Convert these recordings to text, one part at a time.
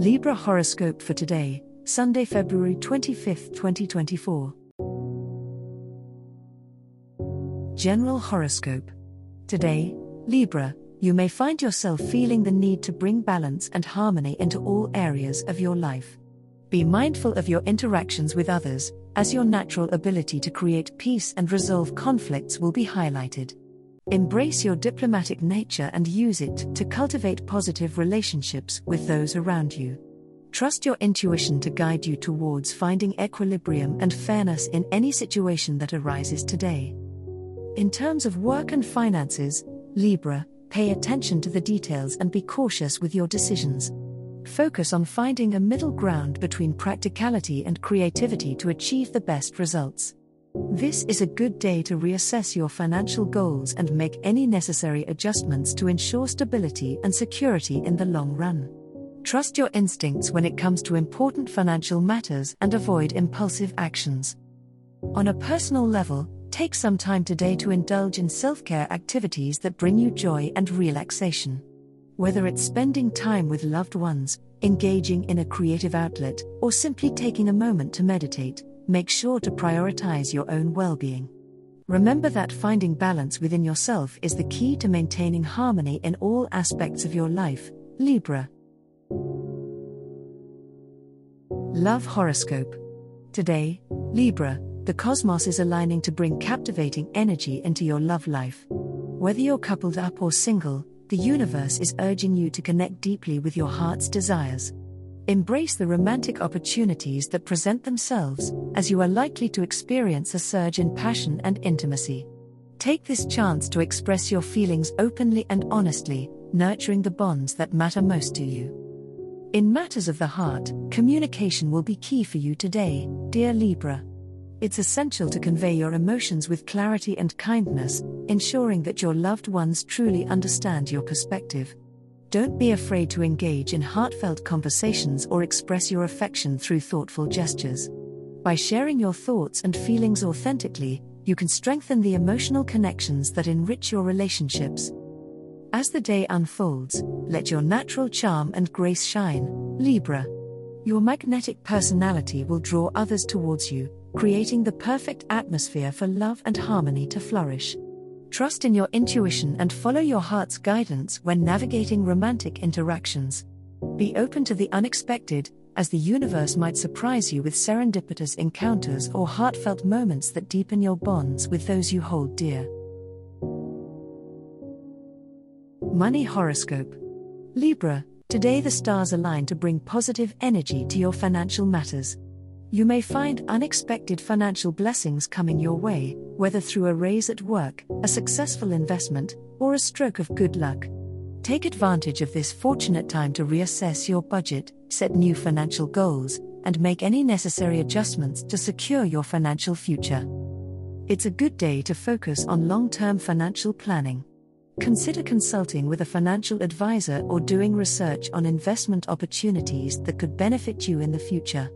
Libra horoscope for today, Sunday, February 25, 2024. General horoscope. Today, Libra, you may find yourself feeling the need to bring balance and harmony into all areas of your life. Be mindful of your interactions with others, as your natural ability to create peace and resolve conflicts will be highlighted. Embrace your diplomatic nature and use it to cultivate positive relationships with those around you. Trust your intuition to guide you towards finding equilibrium and fairness in any situation that arises today. In terms of work and finances, Libra, pay attention to the details and be cautious with your decisions. Focus on finding a middle ground between practicality and creativity to achieve the best results. This is a good day to reassess your financial goals and make any necessary adjustments to ensure stability and security in the long run. Trust your instincts when it comes to important financial matters and avoid impulsive actions. On a personal level, take some time today to indulge in self care activities that bring you joy and relaxation. Whether it's spending time with loved ones, engaging in a creative outlet, or simply taking a moment to meditate, make sure to prioritize your own well being. Remember that finding balance within yourself is the key to maintaining harmony in all aspects of your life, Libra. Love Horoscope. Today, Libra, the cosmos is aligning to bring captivating energy into your love life. Whether you're coupled up or single, the universe is urging you to connect deeply with your heart's desires. Embrace the romantic opportunities that present themselves, as you are likely to experience a surge in passion and intimacy. Take this chance to express your feelings openly and honestly, nurturing the bonds that matter most to you. In matters of the heart, communication will be key for you today, dear Libra. It's essential to convey your emotions with clarity and kindness, ensuring that your loved ones truly understand your perspective. Don't be afraid to engage in heartfelt conversations or express your affection through thoughtful gestures. By sharing your thoughts and feelings authentically, you can strengthen the emotional connections that enrich your relationships. As the day unfolds, let your natural charm and grace shine, Libra. Your magnetic personality will draw others towards you, creating the perfect atmosphere for love and harmony to flourish. Trust in your intuition and follow your heart's guidance when navigating romantic interactions. Be open to the unexpected, as the universe might surprise you with serendipitous encounters or heartfelt moments that deepen your bonds with those you hold dear. Money Horoscope Libra, today the stars align to bring positive energy to your financial matters. You may find unexpected financial blessings coming your way, whether through a raise at work, a successful investment, or a stroke of good luck. Take advantage of this fortunate time to reassess your budget, set new financial goals, and make any necessary adjustments to secure your financial future. It's a good day to focus on long term financial planning. Consider consulting with a financial advisor or doing research on investment opportunities that could benefit you in the future.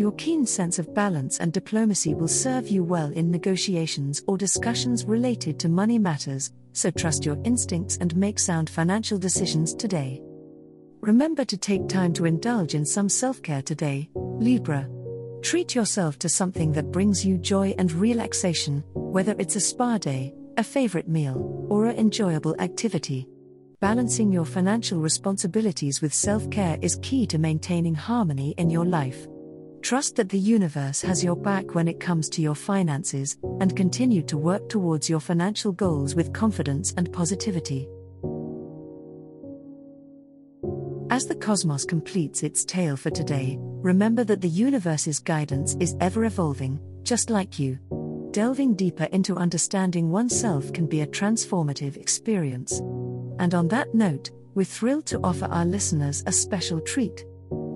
Your keen sense of balance and diplomacy will serve you well in negotiations or discussions related to money matters, so trust your instincts and make sound financial decisions today. Remember to take time to indulge in some self care today, Libra. Treat yourself to something that brings you joy and relaxation, whether it's a spa day, a favorite meal, or an enjoyable activity. Balancing your financial responsibilities with self care is key to maintaining harmony in your life. Trust that the universe has your back when it comes to your finances, and continue to work towards your financial goals with confidence and positivity. As the cosmos completes its tale for today, remember that the universe's guidance is ever evolving, just like you. Delving deeper into understanding oneself can be a transformative experience. And on that note, we're thrilled to offer our listeners a special treat.